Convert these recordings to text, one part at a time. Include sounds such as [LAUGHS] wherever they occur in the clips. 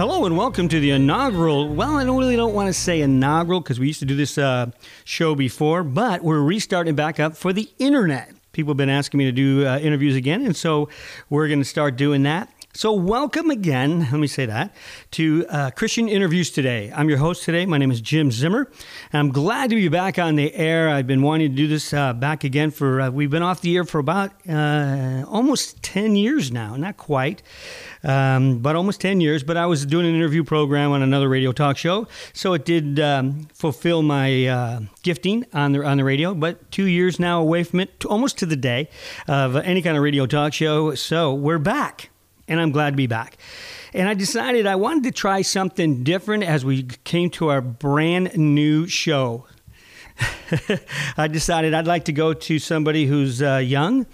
Hello and welcome to the inaugural. Well, I don't really don't want to say inaugural because we used to do this uh, show before, but we're restarting back up for the internet. People have been asking me to do uh, interviews again, and so we're going to start doing that. So, welcome again, let me say that, to uh, Christian Interviews Today. I'm your host today. My name is Jim Zimmer. And I'm glad to be back on the air. I've been wanting to do this uh, back again for, uh, we've been off the air for about uh, almost 10 years now. Not quite, um, but almost 10 years. But I was doing an interview program on another radio talk show. So it did um, fulfill my uh, gifting on the, on the radio. But two years now away from it, almost to the day of any kind of radio talk show. So we're back and I'm glad to be back. And I decided I wanted to try something different as we came to our brand new show. [LAUGHS] I decided I'd like to go to somebody who's uh, young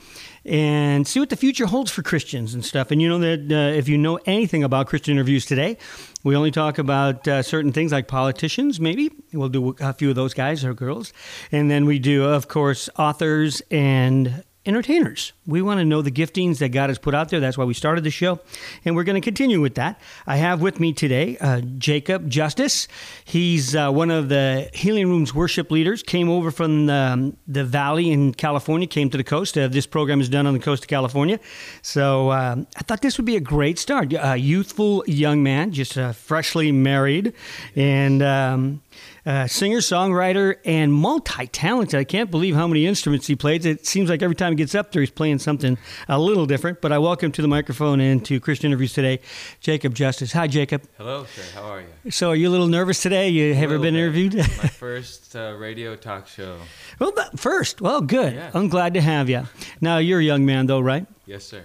and see what the future holds for Christians and stuff. And you know that uh, if you know anything about Christian interviews today, we only talk about uh, certain things like politicians, maybe. We'll do a few of those guys or girls. And then we do, of course, authors and entertainers. We want to know the giftings that God has put out there. That's why we started the show, and we're going to continue with that. I have with me today uh, Jacob Justice. He's uh, one of the Healing Rooms worship leaders. Came over from the, um, the Valley in California, came to the coast. Uh, this program is done on the coast of California, so um, I thought this would be a great start. A youthful young man, just uh, freshly married, and. Um, uh, singer, songwriter, and multi talented. I can't believe how many instruments he plays. It seems like every time he gets up there, he's playing something a little different. But I welcome to the microphone and to Christian Interviews today, Jacob Justice. Hi, Jacob. Hello, sir. How are you? So, are you a little nervous today? You have ever been bit. interviewed? My [LAUGHS] first uh, radio talk show. well, first. Well, good. Yeah. I'm glad to have you. Now, you're a young man, though, right? Yes, sir.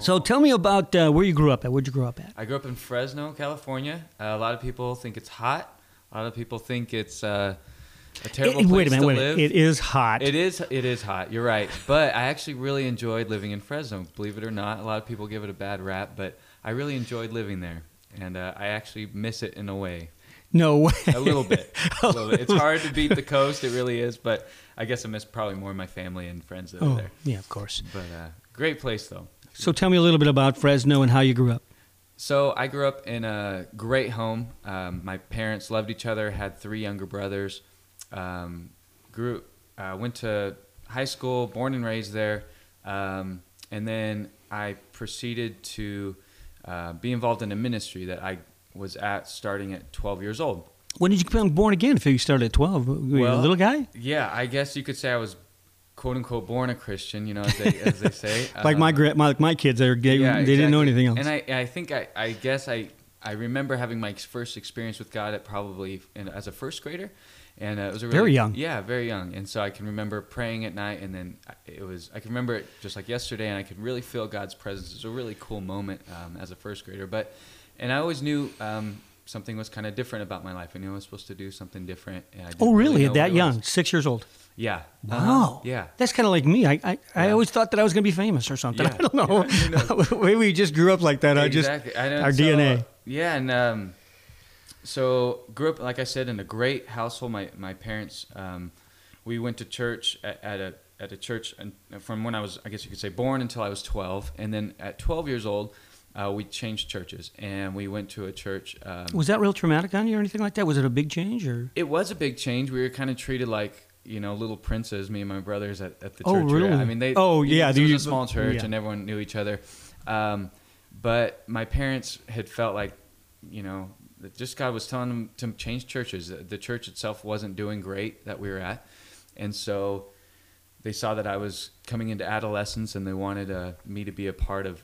So, tell me about uh, where you grew up at. Where'd you grow up at? I grew up in Fresno, California. Uh, a lot of people think it's hot. A lot of people think it's uh, a terrible It- place wait a minute. Wait a live. minute. It is hot. It is. It is hot. You're right. But I actually really enjoyed living in Fresno. Believe it or not, a lot of people give it a bad rap, but I really enjoyed living there, and uh, I actually miss it in a way. no [LAUGHS] way. A little bit. [LAUGHS] a little bit. It's hard to beat the coast. It really is. But I guess I miss probably more my family and friends that are Oh, there. yeah, of course. But uh, great place though. So, tell me a little bit about Fresno and how you grew up. So I grew up in a great home. Um, my parents loved each other. Had three younger brothers. Um, grew uh, went to high school. Born and raised there. Um, and then I proceeded to uh, be involved in a ministry that I was at starting at 12 years old. When did you become born again? If you started at 12, were you a little guy? Yeah, I guess you could say I was quote unquote born a Christian. You know, as they, as they say. [LAUGHS] like my, Um, gra- my my kids, they, they, Yeah, they didn't know anything else. And I, I think I, I guess I, I remember having my first experience with God at probably in, as a first grader, and uh, it was a really, Very young. Yeah, very young. And so I can remember praying at night, and then it was I can remember it just like yesterday, and I could really feel God's presence. It was a really cool moment um, as a first grader, but and I always knew. Um, Something was kind of different about my life. I knew I was supposed to do something different. And I didn't oh, really? know what that young, six years old. Yeah. Wow. Uh-huh. Yeah. That's kind of like me. I I, I always thought that I was going to be famous or something. [LAUGHS] Yeah. I don't know. Yeah, [LAUGHS] who [LAUGHS] Maybe we just grew up like that. I just. I know. our So, DNA. Yeah, and um, so grew up, like I said, in a great household. My my parents, um, we went to church at, at a at a church from when I was, I guess you could say, born until I was twelve, and then at twelve years old, uh, we changed churches and we went to a church. Um, Was that real traumatic on you or anything like that? Was it a big change or? it was a big change. We were kind of treated like you know little princes, me and my brothers at, at the Oh, church. really? I mean, they. Oh, yeah, know, yeah, 'cause It was a small church, yeah. and everyone knew each other. Um, but my parents had felt like, you know, just God was telling them to change churches. The church itself wasn't doing great that we were at, and so they saw that I was coming into adolescence, and they wanted uh, me to be a part of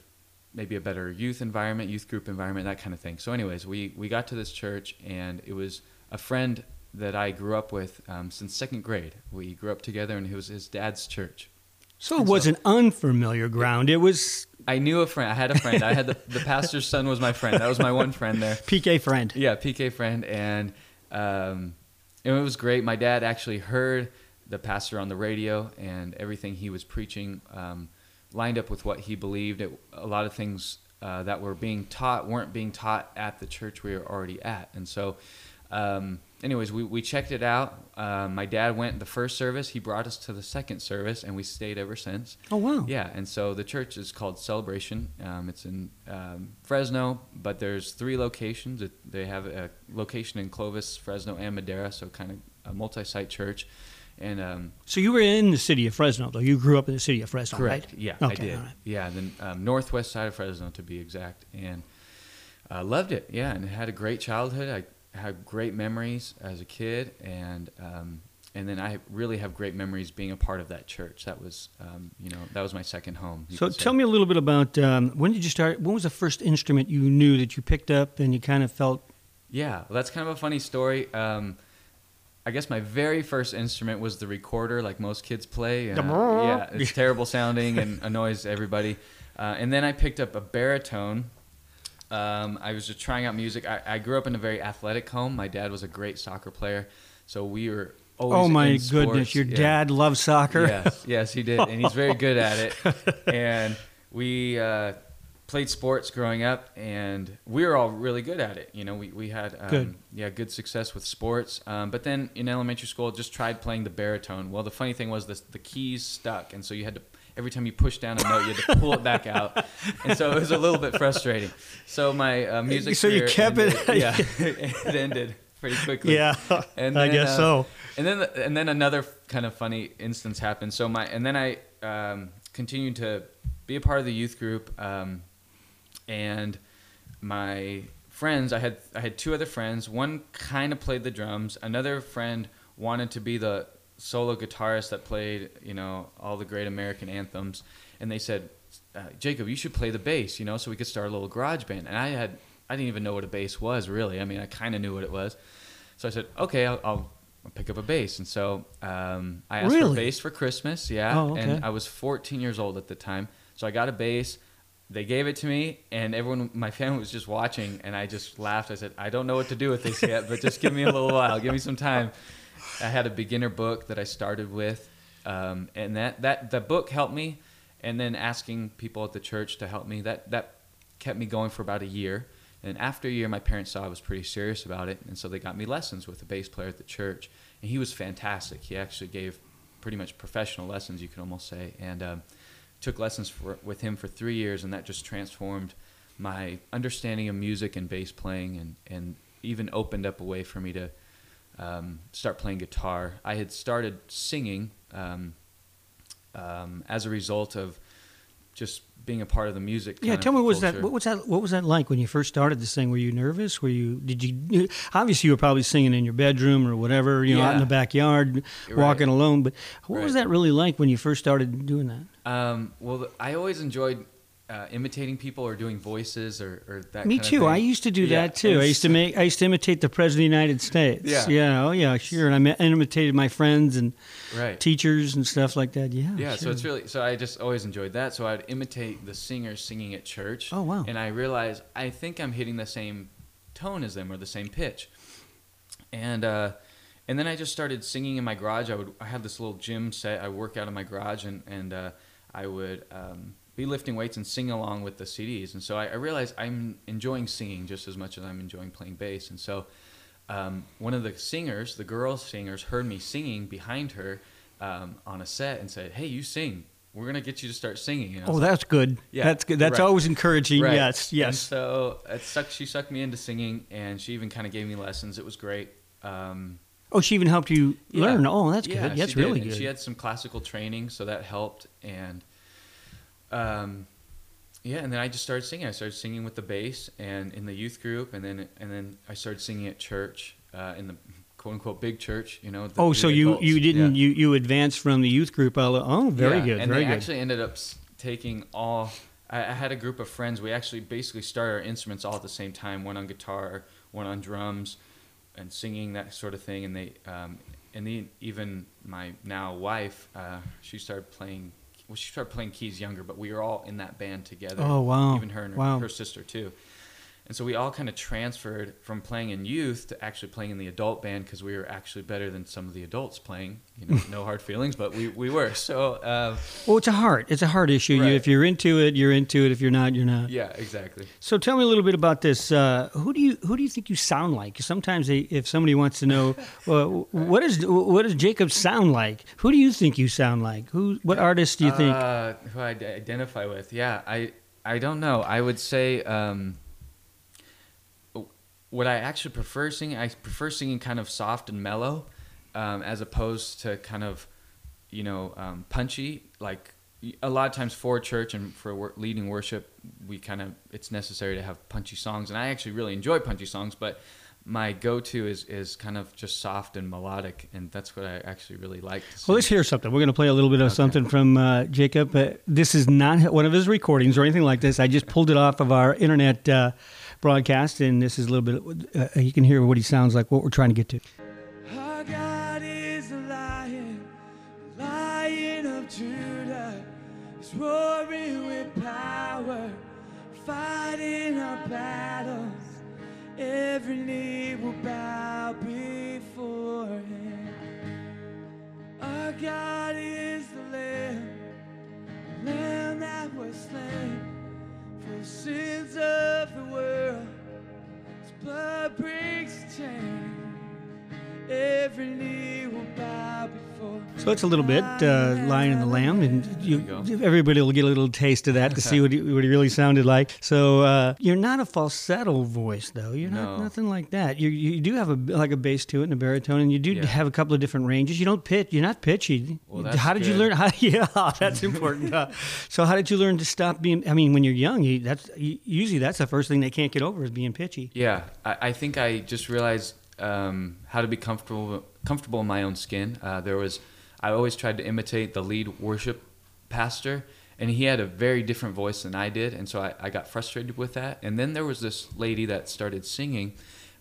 maybe a better youth environment, youth group environment, that kind of thing. So, anyways, we we got to this church, and it was a friend that I grew up with um, since second grade. We grew up together, and it was his dad's church. So it wasn't unfamiliar ground. It was I knew a friend. I had a friend. I had the, the pastor's son was my friend. That was my one friend there. [LAUGHS] PK friend. Yeah, PK friend, and um, it was great. My dad actually heard the pastor on the radio, and everything he was preaching um, lined up with what he believed. It, a lot of things uh, that were being taught weren't being taught at the church we were already at, and so um, anyways, we, we checked it out. Uh, my dad went the first service. He brought us to the second service, and we stayed ever since. Oh wow. Yeah, and so the church is called Celebration. Um, it's in um, Fresno, but there's three locations. It, they have a location in Clovis, Fresno, and Madera, so kind of a multi-site church. And um, So you were in the city of Fresno, though. You grew up in the city of Fresno, correct, right? yeah, I did. right. Yeah, the um, northwest side of Fresno, to be exact, and uh, loved it. Yeah, and had a great childhood. I had great memories as a kid, and um, and then I really have great memories being a part of that church. That was, um, you know, that was my second home. So tell me a little bit about um, when did you start? When was the first instrument you knew that you picked up and you kind of felt? Yeah, well, that's kind of a funny story. Um, I guess my very first instrument was the recorder, like most kids play. Uh, yeah, it's terrible sounding and [LAUGHS] annoys everybody. Uh, and then I picked up a baritone. Um, I was just trying out music. I, I grew up in a very athletic home. My dad was a great soccer player, so we were always. oh my goodness, your Yeah. dad loves soccer. Yes, yes, he did, and he's very [LAUGHS] good at it. And we uh, played sports growing up, and we were all really good at it. You know, we we had um, Good. yeah good success with sports. Um, but then in elementary school, just tried playing the baritone. Well, the funny thing was the the keys stuck, and so you had to. Every time you push down a note, you had to pull it back out, and so it was a little bit frustrating. So my uh, music So you kept it- yeah, [LAUGHS] [LAUGHS] it ended pretty quickly. Yeah, And I guess uh, so. And then and then another kind of funny instance happened. So my and then I um, continued to be a part of the youth group, um, and my friends. I had I had two other friends. One kind of played the drums. Another friend wanted to be the solo guitarist that played you know all the great American anthems, and they said. Uh, Jacob, you should play the bass, you know, so we could start a little garage band. And I had, I didn't even know what a bass was really. I mean, I kind of knew what it was. So I said, okay, I'll, I'll I'll pick up a bass. And so um, I asked for a bass for Christmas. Yeah. Oh, okay. And I was 14 years old at the time. So I got a bass. They gave it to me, and everyone, my family was just watching, and I just laughed. I said, I don't know what to do with this yet, but just give me a little while. Give me some time. I had a beginner book that I started with, um, and that, that the book helped me. And then asking people at the church to help me, that, that kept me going for about a year. And after a year, my parents saw I was pretty serious about it, and so they got me lessons with a bass player at the church. And he was fantastic. He actually gave pretty much professional lessons, you could almost say. And um, took lessons for, with him for three years, and that just transformed my understanding of music and bass playing, and, and even opened up a way for me to um, start playing guitar. I had started singing um, um, as a result of just being a part of the music. Yeah, tell me, what was that what was that what was that like when you first started this thing? Were you nervous? Were you did you [LAUGHS] obviously you were probably singing in your bedroom or whatever, you know, out in the backyard, Right. walking alone. But what was that really like when you first started doing that? Um, well, I always enjoyed uh, imitating people or doing voices or, or that. Me kind of too. thing. I used to do Yeah, that too. I used to make I used to imitate the president of the United States. Yeah. Yeah. Oh yeah. Sure. And I imitated my friends and right. teachers and stuff like that. Yeah. Yeah, so it's really so I just always enjoyed that. So I'd imitate the singers singing at church. Oh, wow. And I realized I think I'm hitting the same tone as them or the same pitch. And uh, and then I just started singing in my garage. I would I had this little gym set. I work out in my garage and and uh, I would um, be lifting weights and sing along with the CDs. And so I, I realized I'm enjoying singing just as much as I'm enjoying playing bass. And so um, one of the singers, the girl singers, heard me singing behind her um, on a set and said, "Hey, you sing. We're gonna get you to start singing." Oh, like, that's good. Yeah, That's good. That's right. always encouraging. Right. Yes. And Yes. so it sucked, she sucked me into singing, and she even kind of gave me lessons. It was great. Um, Oh, she even helped you yeah. learn. Oh, that's Yeah, good. That's she did. really And good. She had some classical training, so that helped. And um, yeah, and then I just started singing. I started singing with the bass and in the youth group, and then and then I started singing at church uh, in the quote unquote big church. You know. the- oh, the so you adults. you didn't Yeah. you you advanced from the youth group. all- Oh, very Yeah, good. And very they good. actually ended up taking all. I, I had a group of friends. We actually basically started our instruments all at the same time. One on guitar, one on drums, and singing that sort of thing. And they, um, and then even my now wife, uh, she started playing. Well, she started playing keys younger, but we were all in that band together. Oh, wow. Even her and her, Wow. her sister too. And so we all kind of transferred from playing in youth to actually playing in the adult band because we were actually better than some of the adults playing. You know, [LAUGHS] no hard feelings, but we, we were. So uh, Well, it's a heart. It's a heart issue. You, if you're into it, you're into it. If you're not, you're not. yeah, exactly. So tell me a little bit about this. Uh, who do you who do you think you sound like? Sometimes they, if somebody wants to know, [LAUGHS] well, what is what does Jacob sound like? Who do you think you sound like? Who what artist do you think? Uh, who I identify with? Yeah, I I don't know. I would say um, what I actually prefer singing. I prefer singing kind of soft and mellow, um, as opposed to kind of, you know, um, punchy. Like a lot of times for church and for wor- leading worship, we kind of it's necessary to have punchy songs, and I actually really enjoy punchy songs, but. My go-to is, is kind of just soft and melodic, and that's what I actually really like. Well, let's hear something. We're going to play a little bit of something from uh, Jacob. Uh, this is not one of his recordings or anything like this. I just pulled it off of our internet uh, broadcast, and this is a little bit. Uh, you can hear what he sounds like. What we're trying to get to. Every knee will bow before him. Our God is the Lamb, the Lamb that was slain the sins of the world. His blood breaks the chain. So it's a little bit uh, Lion and the Lamb, and you, you everybody will get a little taste of that to see what he, what he really sounded like. So uh, you're not a falsetto voice, though. You're not nothing like that. You you do have a like a bass to it and a baritone, and you do Yeah. have a couple of different ranges. You don't pitch. You're not pitchy. Well, that's how did you learn? [LAUGHS] How, yeah, [LAUGHS] that's important. Uh, so how did you learn to stop being? I mean, when you're young, you, that's you, usually that's the first thing they can't get over is being pitchy. Yeah, I, I think I just realized um, how to be comfortable comfortable in my own skin. Uh, there was, I always tried to imitate the lead worship pastor, and he had a very different voice than I did, and so I, I got frustrated with that. And then there was this lady that started singing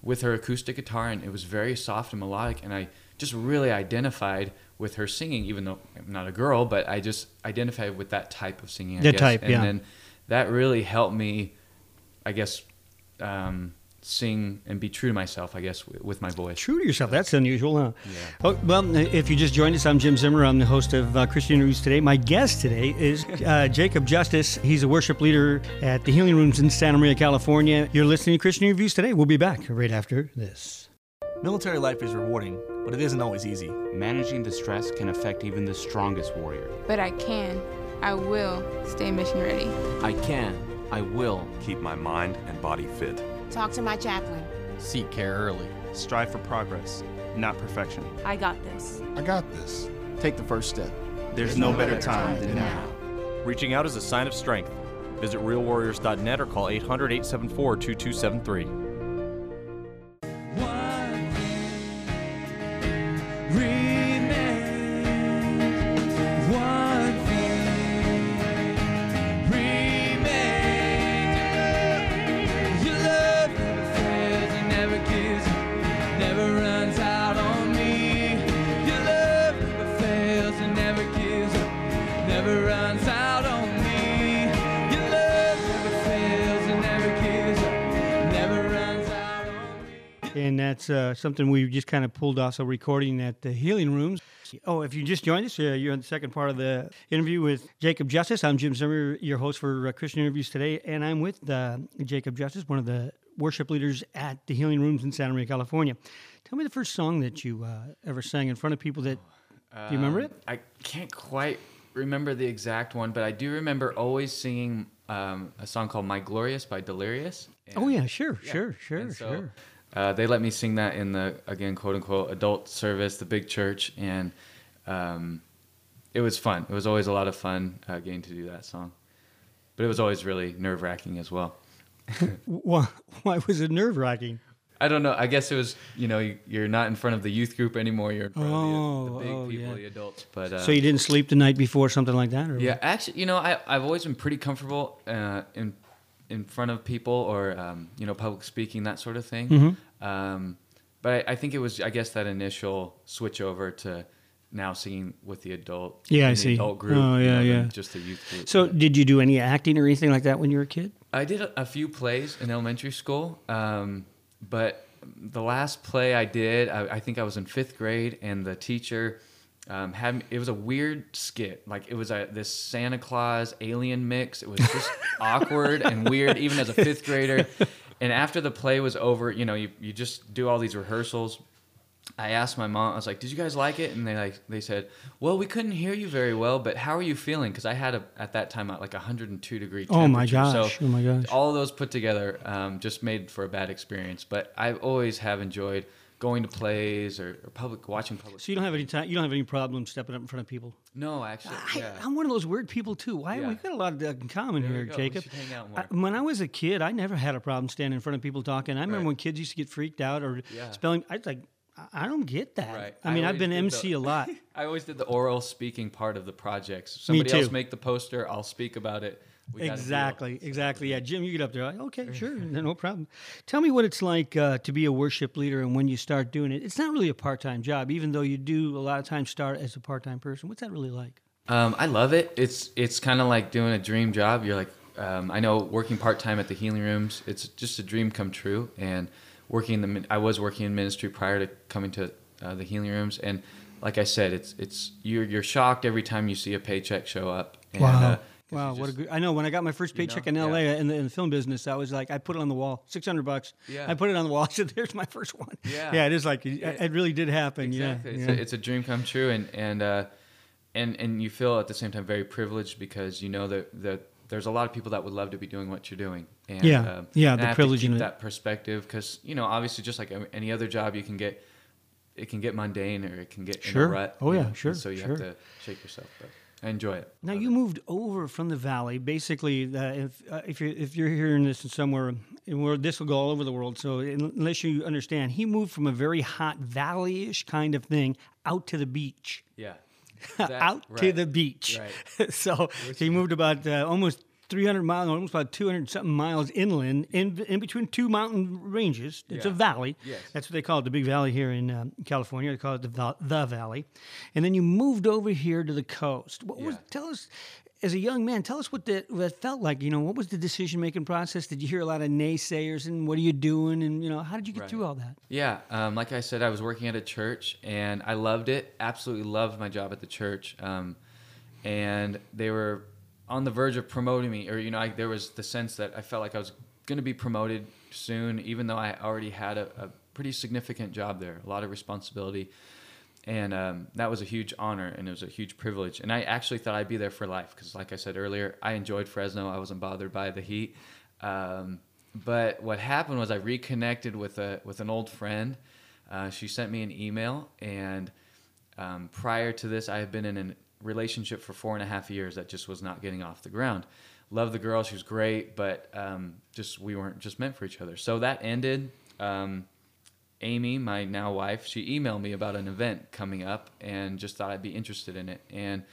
with her acoustic guitar, and it was very soft and melodic, and I just really identified with her singing, even though I'm not a girl, but I just identified with that type of singing. I That guess. type, and yeah. then that really helped me, I guess, um, sing and be true to myself. I guess with, with my voice. True to yourself. That's unusual, huh? Yeah. Oh, well, if you just joined us, I'm Jim Zimmer. I'm the host of uh, Christian Interviews today. My guest today is [LAUGHS] uh, Jacob Justice. He's a worship leader at the Healing Rooms in Santa Maria, California. You're listening to Christian Reviews today. We'll be back right after this. Military life is rewarding, but it isn't always easy. Managing the stress can affect even the strongest warrior. But I can, I will stay mission ready. I can, I will. keep my mind and body fit. Talk to my chaplain. Seek care early. Strive for progress, not perfection. I got this. I got this. Take the first step. There's no better time than now. Reaching out is a sign of strength. Visit realwarriors.net or call 800 874 2273. That's uh, something we just kind of pulled off a recording at the Healing Rooms. Oh, if you just joined us, uh, you're on the second part of the interview with Jacob Justice. I'm Jim Zimmer, your host for uh, Christian Interviews today, and I'm with uh, Jacob Justice, one of the worship leaders at the Healing Rooms in Santa Maria, California. Tell me the first song that you uh, ever sang in front of people that. do you remember it? Um, I can't quite remember the exact one, but I do remember always singing um, a song called "My Glorious" by Delirious. Oh, yeah, sure, yeah. sure, sure, And so, sure. Uh, they let me sing that in the again quote unquote adult service, the big church, and um, it was fun. It was always a lot of fun uh, getting to do that song, but it was always really nerve wracking as well. [LAUGHS] Why, why was it nerve wracking? I don't know. I guess it was you know you- you're not in front of the youth group anymore. You're in front Oh, of the, the big oh, people, yeah. the adults. But uh, So you didn't sleep the night before, something like that? Or Yeah, actually, you know, I I've always been pretty comfortable uh, in in front of people or um, you know public speaking that sort of thing. Mm-hmm. Um, but I, I think it was I guess that initial switch over to now singing with the adult Yeah, I the see. adult group Oh, you yeah, know, yeah. just the youth group. So did you do any acting or anything like that when you were a kid? I did a, a few plays in elementary school, um, but the last play I did, I, I think I was in fifth grade, and the teacher um, had it was a weird skit. Like it was a this Santa Claus alien mix. It was just [LAUGHS] awkward and weird, even as a fifth grader. And after the play was over, you know, you, you just do all these rehearsals. I asked my mom. I was like, "Did you guys like it?" And they like they said, "Well, we couldn't hear you very well, but how are you feeling?" Because I had a, at that time like a 102 degree. Oh my gosh, So oh my gosh. all of those put together um, just made for a bad experience. But I always have enjoyed going to plays or, or public watching public. So you don't have any time. You don't have any problem stepping up in front of people. No, actually, I, yeah. I'm one of those weird people too. Why Yeah. we've got a lot in common There here, we. We Jacob. I- when I was a kid, I never had a problem standing in front of people talking. I remember Right. when kids used to get freaked out or Yeah. spelling. I like, I- I don't get that. Right. I mean, I I've been MC the- a lot. [LAUGHS] I always did the oral speaking part of the projects. Somebody else make the poster. I'll speak about it. We got a deal. Exactly, exactly. Yeah, Jim, you get up there. like, Okay, [LAUGHS] sure, no no problem. Tell me what it's like uh, to be a worship leader and when you start doing it. It's not really a part time job, even though you do a lot of times start as a part time person. What's that really like? Um, I love it. It's it's kind of like doing a dream job. You're like, um, I know working part time at the healing rooms. It's just a dream come true. And working in the I was working in ministry prior to coming to uh, the healing rooms. And like I said, it's it's you're you're shocked every time you see a paycheck show up. And, uh, 'cause Wow, what a good! I know when I got my first you know, paycheck in yeah. LA in, the, in the film business, I was like, I put it on the wall, six hundred bucks. Yeah. I put it on the wall. [LAUGHS] I said, "There's my first one." Yeah. yeah, it is like it, it really did happen. Exactly. Yeah, It's, yeah. A, it's a dream come true, and and uh, and and you feel at the same time very privileged because you know that that there's a lot of people that would love to be doing what you're doing. And, Yeah. um, Yeah, and the privilege in that perspective because you know obviously just like any other job you can get. It can get mundane or it can get in Sure. a rut. Oh, yeah, know, and sure, So you sure. have to shake yourself. But I enjoy it. Now Love you it. moved over from the valley. Basically, uh, if uh, if you if you're hearing this in somewhere, where this will go all over the world. So unless you understand, he moved from a very hot valley-ish kind of thing out to the beach. Yeah. [LAUGHS] That- out to the beach. Right. [LAUGHS] so he moved about uh, almost 300 miles, almost about 200 something miles inland, in in between two mountain ranges. It's a valley. Yes. That's what they call it, the Big Valley here in um, California. They call it the the Valley. And then you moved over here to the coast. What was? Tell us. As a young man, tell us what that, what that felt like. You know, what was the decision making process? Did you hear a lot of naysayers and what are you doing? And, you know, how did you get Right. through all that? Yeah, um, like I said, I was working at a church and I loved it. Absolutely loved my job at the church. Um, and they were on the verge of promoting me, or you know, I, there was the sense that I felt like I was going to be promoted soon, even though I already had a, a pretty significant job there, a lot of responsibility. And um, that was a huge honor and it was a huge privilege. And I actually thought I'd be there for life because, like I said earlier, I enjoyed Fresno. I wasn't bothered by the heat. Um, but what happened was I reconnected with a with an old friend. Uh, she sent me an email, and um, prior to this, I had been in a relationship for four and a half years that just was not getting off the ground. Love the girl; she was great, but um, just we weren't just meant for each other. So that ended. Um, Amy, my now wife, she emailed me about an event coming up and just thought I'd be interested in it. And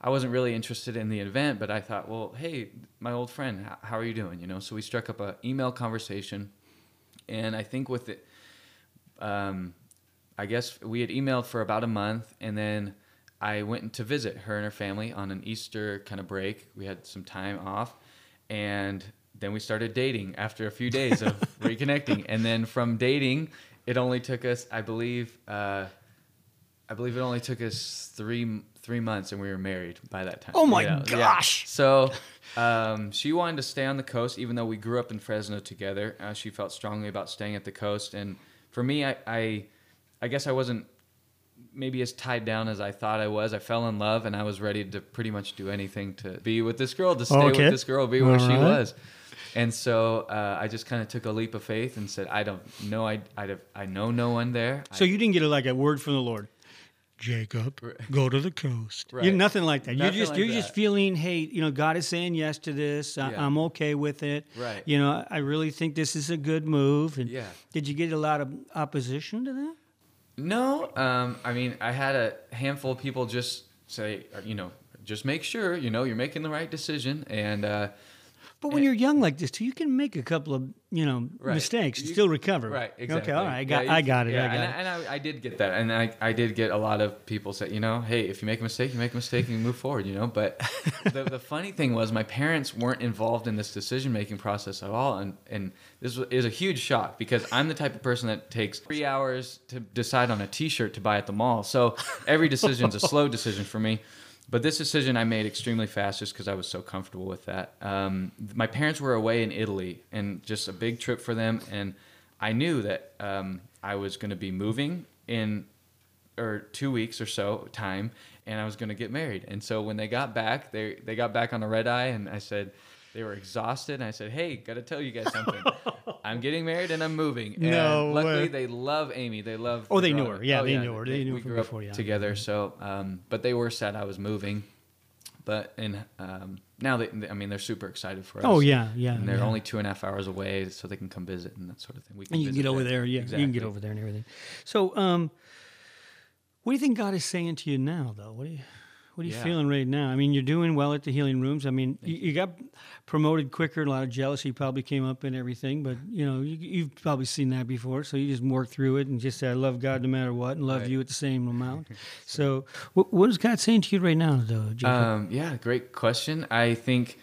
I wasn't really interested in the event, but I thought, well, hey, my old friend, how are you doing? You know, so we struck up a email conversation, and I think with it, um, I guess we had emailed for about a month, and then I went to visit her and her family on an Easter kind of break. We had some time off, and then we started dating after a few days of [LAUGHS] reconnecting. And then from dating, it only took us, I believe, uh, I believe it only took us three three months, and we were married by that time. Oh my Yeah, yeah. gosh. So um, she wanted to stay on the coast, even though we grew up in Fresno together. Uh, she felt strongly about staying at the coast, and for me, I, I, I guess I wasn't maybe as tied down as I thought I was. I fell in love, and I was ready to pretty much do anything to be with this girl, to stay Okay. with this girl, be where All she right. was. And so uh, I just kind of took a leap of faith and said, I don't know, I, I, I know no one there. So I, you didn't get a, like a word from the Lord. Jacob, go to the coast. You Right. nothing like that. Nothing you're just like you're just feeling, hey, you know, God is saying yes to this. I, Yeah. I'm okay with it. Right. You know, I really think this is a good move. And Yeah. Did you get a lot of opposition to that? No, um, I mean, I had a handful of people just say, you know, just make sure, you know, you're making the right decision. And uh, But when you're young like this, too, you can make a couple of you know Right. mistakes and You- still recover. Right, exactly. Okay, all right, I got, Yeah, I got it. yeah, I got and, it. and I, I did get that, and I, I did get a lot of people say, you know, hey, if you make a mistake, you make a mistake, and you move forward, you know. But [LAUGHS] the, the funny thing was, my parents weren't involved in this decision making process at all, and and this was, is a huge shock because I'm the type of person that takes three hours to decide on a T-shirt to buy at the mall. So every decision's a [LAUGHS] slow decision for me. But this decision I made extremely fast just because I was so comfortable with that. Um, my parents were away in Italy and just a big trip for them. And I knew that um, I was going to be moving in or two weeks or so time and I was going to get married. And so when they got back, they, they got back on a red eye and I said, they were exhausted. And I said, hey, got to tell you guys something. [LAUGHS] I'm getting married and I'm moving. And No luckily way. they love Amy. They love. Oh, the they knew her. Yeah, Oh, they knew her. They knew we from grew up before, yeah. together. So, um, but they were sad I was moving. But and um, now they, I mean, they're super excited for us. Oh, yeah, yeah, And they're yeah. only two and a half hours away, so they can come visit and that sort of thing. We and you can get over there. Yeah, you can get over there and everything. So, um, what do you think God is saying to you now, though? What do you, what are you Yeah. feeling right now? I mean, you're doing well at the healing rooms. I mean, you, you got promoted quicker. A lot of jealousy probably came up and everything, but you know, you, you've probably seen that before. So you just work through it and just say, "I love God no matter what," and love Right. you at the same amount. [LAUGHS] so, what, what is God saying to you right now, though? Um, yeah, great question. I think,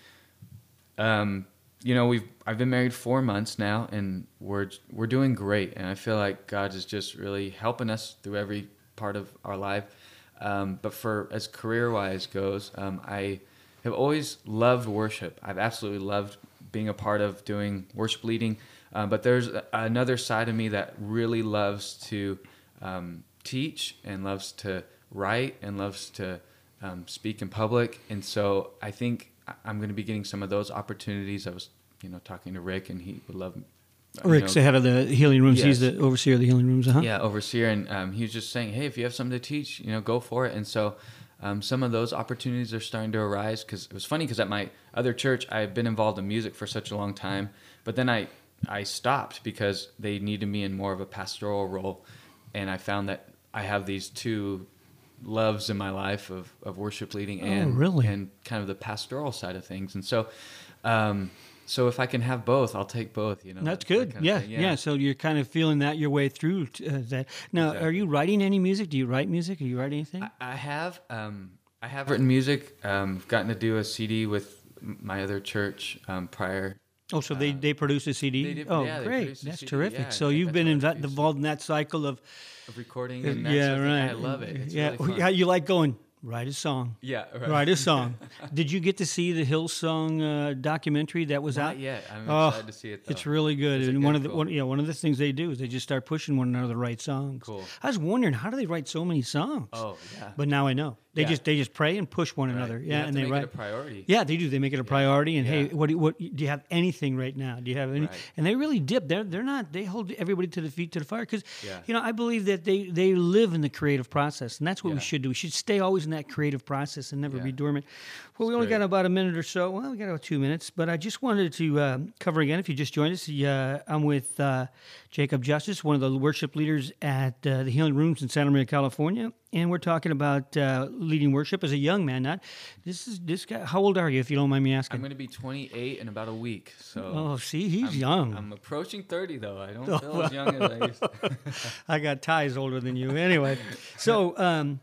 um, you know, we've I've been married four months now, and we're we're doing great, and I feel like God is just really helping us through every part of our life. Um, but for as career wise goes, um, I have always loved worship. I've absolutely loved being a part of doing worship leading. Uh, but there's a- another side of me that really loves to um, teach and loves to write and loves to um, speak in public. And so I think I'm going to be getting some of those opportunities. I was, you know, talking to Rick, and he would love. You Rick's know, the head of the healing rooms. He's the overseer of the healing rooms, huh? yeah, overseer, and um, he was just saying, "Hey, if you have something to teach, you know, go for it." And so, um, some of those opportunities are starting to arise. Because it was funny, because at my other church, I've been involved in music for such a long time, but then I I stopped because they needed me in more of a pastoral role, and I found that I have these two loves in my life of, of worship leading and Oh, really? and kind of the pastoral side of things. And so, um, so if I can have both, I'll take both. You know, That's that- that good. kind of yeah, thing. yeah, So you're kind of feeling that your way through t- uh, that. Now, are you writing any music? Do you write music? Are you writing anything? I, I have. Um, I have written music. Um, I've gotten to do a CD with my other church um, prior. oh, so they, they produce a CD. did- oh, yeah, great. produced That's CD. terrific. Yeah, so you've been inv- involved in that cycle of. Of recording and that yeah, sort of thing. right. I love it. It's yeah, really [LAUGHS] yeah. You like going write a song. Yeah, right. Write a song. [LAUGHS] Did you get to see the Hillsong uh, documentary that was out? Not out? yet. I'm Oh, excited to see it. Though. It's really good, Is and good? one of the Cool. one, yeah one of the things they do is they just start pushing one another to write songs. Cool. I was wondering how do they write so many songs? Oh yeah. But now I know they Yeah. just they just pray and push one Right. another. Yeah, and they make it write a priority. Yeah, they do. They make it a priority. And hey, what do you, what do you have anything right now? Do you have any? Right. And they really dip. They're they're not. They hold everybody to the feet to the fire because Yeah. you know I believe that they they live in the creative process, and that's what we should do. We should stay always in that creative process and never be dormant. Well, we only great. got about a minute or so. Well, we got about two minutes, but I just wanted to uh, cover again. If you just joined us, uh, I'm with uh, Jacob Justice, one of the worship leaders at uh, the Healing Rooms in Santa Maria, California, and we're talking about uh, leading worship as a young man. Not this is this guy. How old are you, if you don't mind me asking? I'm going to be 28 in about a week. So. Oh, see, he's I'm, young. I'm approaching 30 though. I don't [LAUGHS] Oh, feel as young as I used to. [LAUGHS] I got ties older than you. Anyway, so um,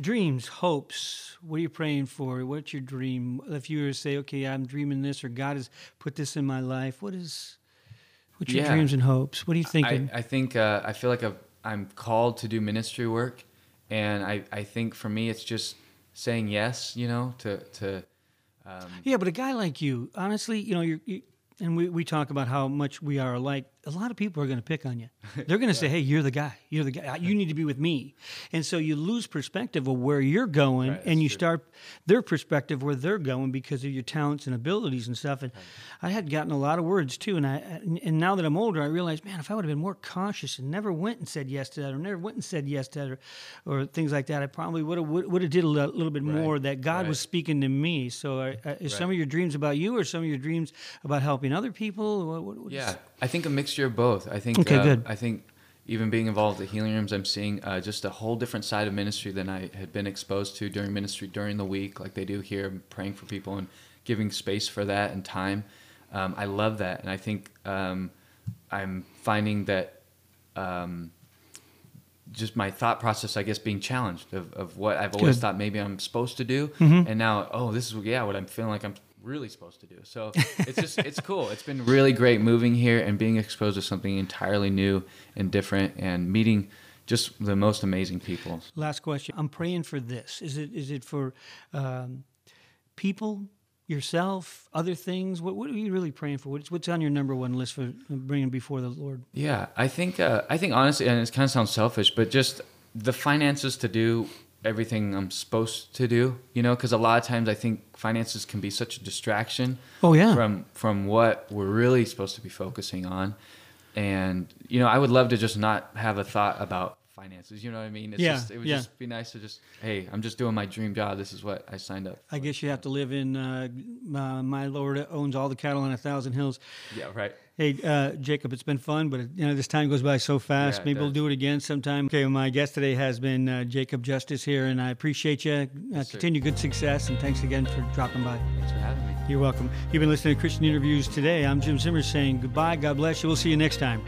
dreams, hopes. What are you praying for? What's your dream? If you were to say, okay, I'm dreaming this, or God has put this in my life, what is? What's your Yeah. dreams and hopes? What are you thinking? I, I think uh, I feel like I've, I'm called to do ministry work, and I, I think for me it's just saying yes, you know, to to um, yeah, but a guy like you, honestly, you know, you're. You, and we, we talk about how much we are alike. A lot of people are going to pick on you. [LAUGHS] They're going to say, "Hey, you're the guy. You're the guy. You need to be with me." And so you lose perspective of where you're going, Right, and you true. start their perspective where they're going because of your talents and abilities and stuff. And I had gotten a lot of words too, and I and now that I'm older, I realize, man, if I would have been more cautious and never went and said yes to that, or never went and said yes to that, or, or things like that, I probably would have would have did a little, bit Right, more that God was speaking to me. So, uh, is some of your dreams about you, or some of your dreams about helping other people? What, what, yeah. I think a mixture of both. I think Okay, uh, good. I think even being involved the healing rooms, I'm seeing uh, just a whole different side of ministry than I had been exposed to during ministry during the week, like they do here, praying for people and giving space for that and time. Um, I love that, and I think um, I'm finding that um, just my thought process, I guess, being challenged of, of what I've always Good. thought maybe I'm supposed to do, Mhm. and now oh, this is yeah, what I'm feeling like I'm really supposed to do. So [LAUGHS] it's just it's cool. It's been really great moving here and being exposed to something entirely new and different, and meeting just the most amazing people. Last question. I'm praying for this. Is it is it for um, people, yourself, other things? What what are you really praying for? What's what's on your number one list for bringing before the Lord? Yeah, I think uh, I think honestly, and it kind of sounds selfish, but just the finances to do everything I'm supposed to do. You know, because a lot of times I think finances can be such a distraction. Oh, yeah. From from what we're really supposed to be focusing on, and you know, I would love to just not have a thought about finances. You know what I mean? It's Yeah, just, it would yeah. just be nice to just, hey, I'm just doing my dream job. This is what I signed up. I guess you have to live in. Uh, uh, my Lord owns all the cattle on a thousand hills. Yeah, right. Hey, uh, Jacob, it's been fun, but you know this time goes by so fast. Yeah, Maybe we'll do it again sometime. Okay, well, my guest today has been uh, Jacob Justice here, and I appreciate you. Uh, continue good success, and thanks again for dropping by. Thanks for having me. You're welcome. You've been listening to Christian Interviews today. I'm Jim Zimmer saying goodbye. God bless you. We'll see you next time.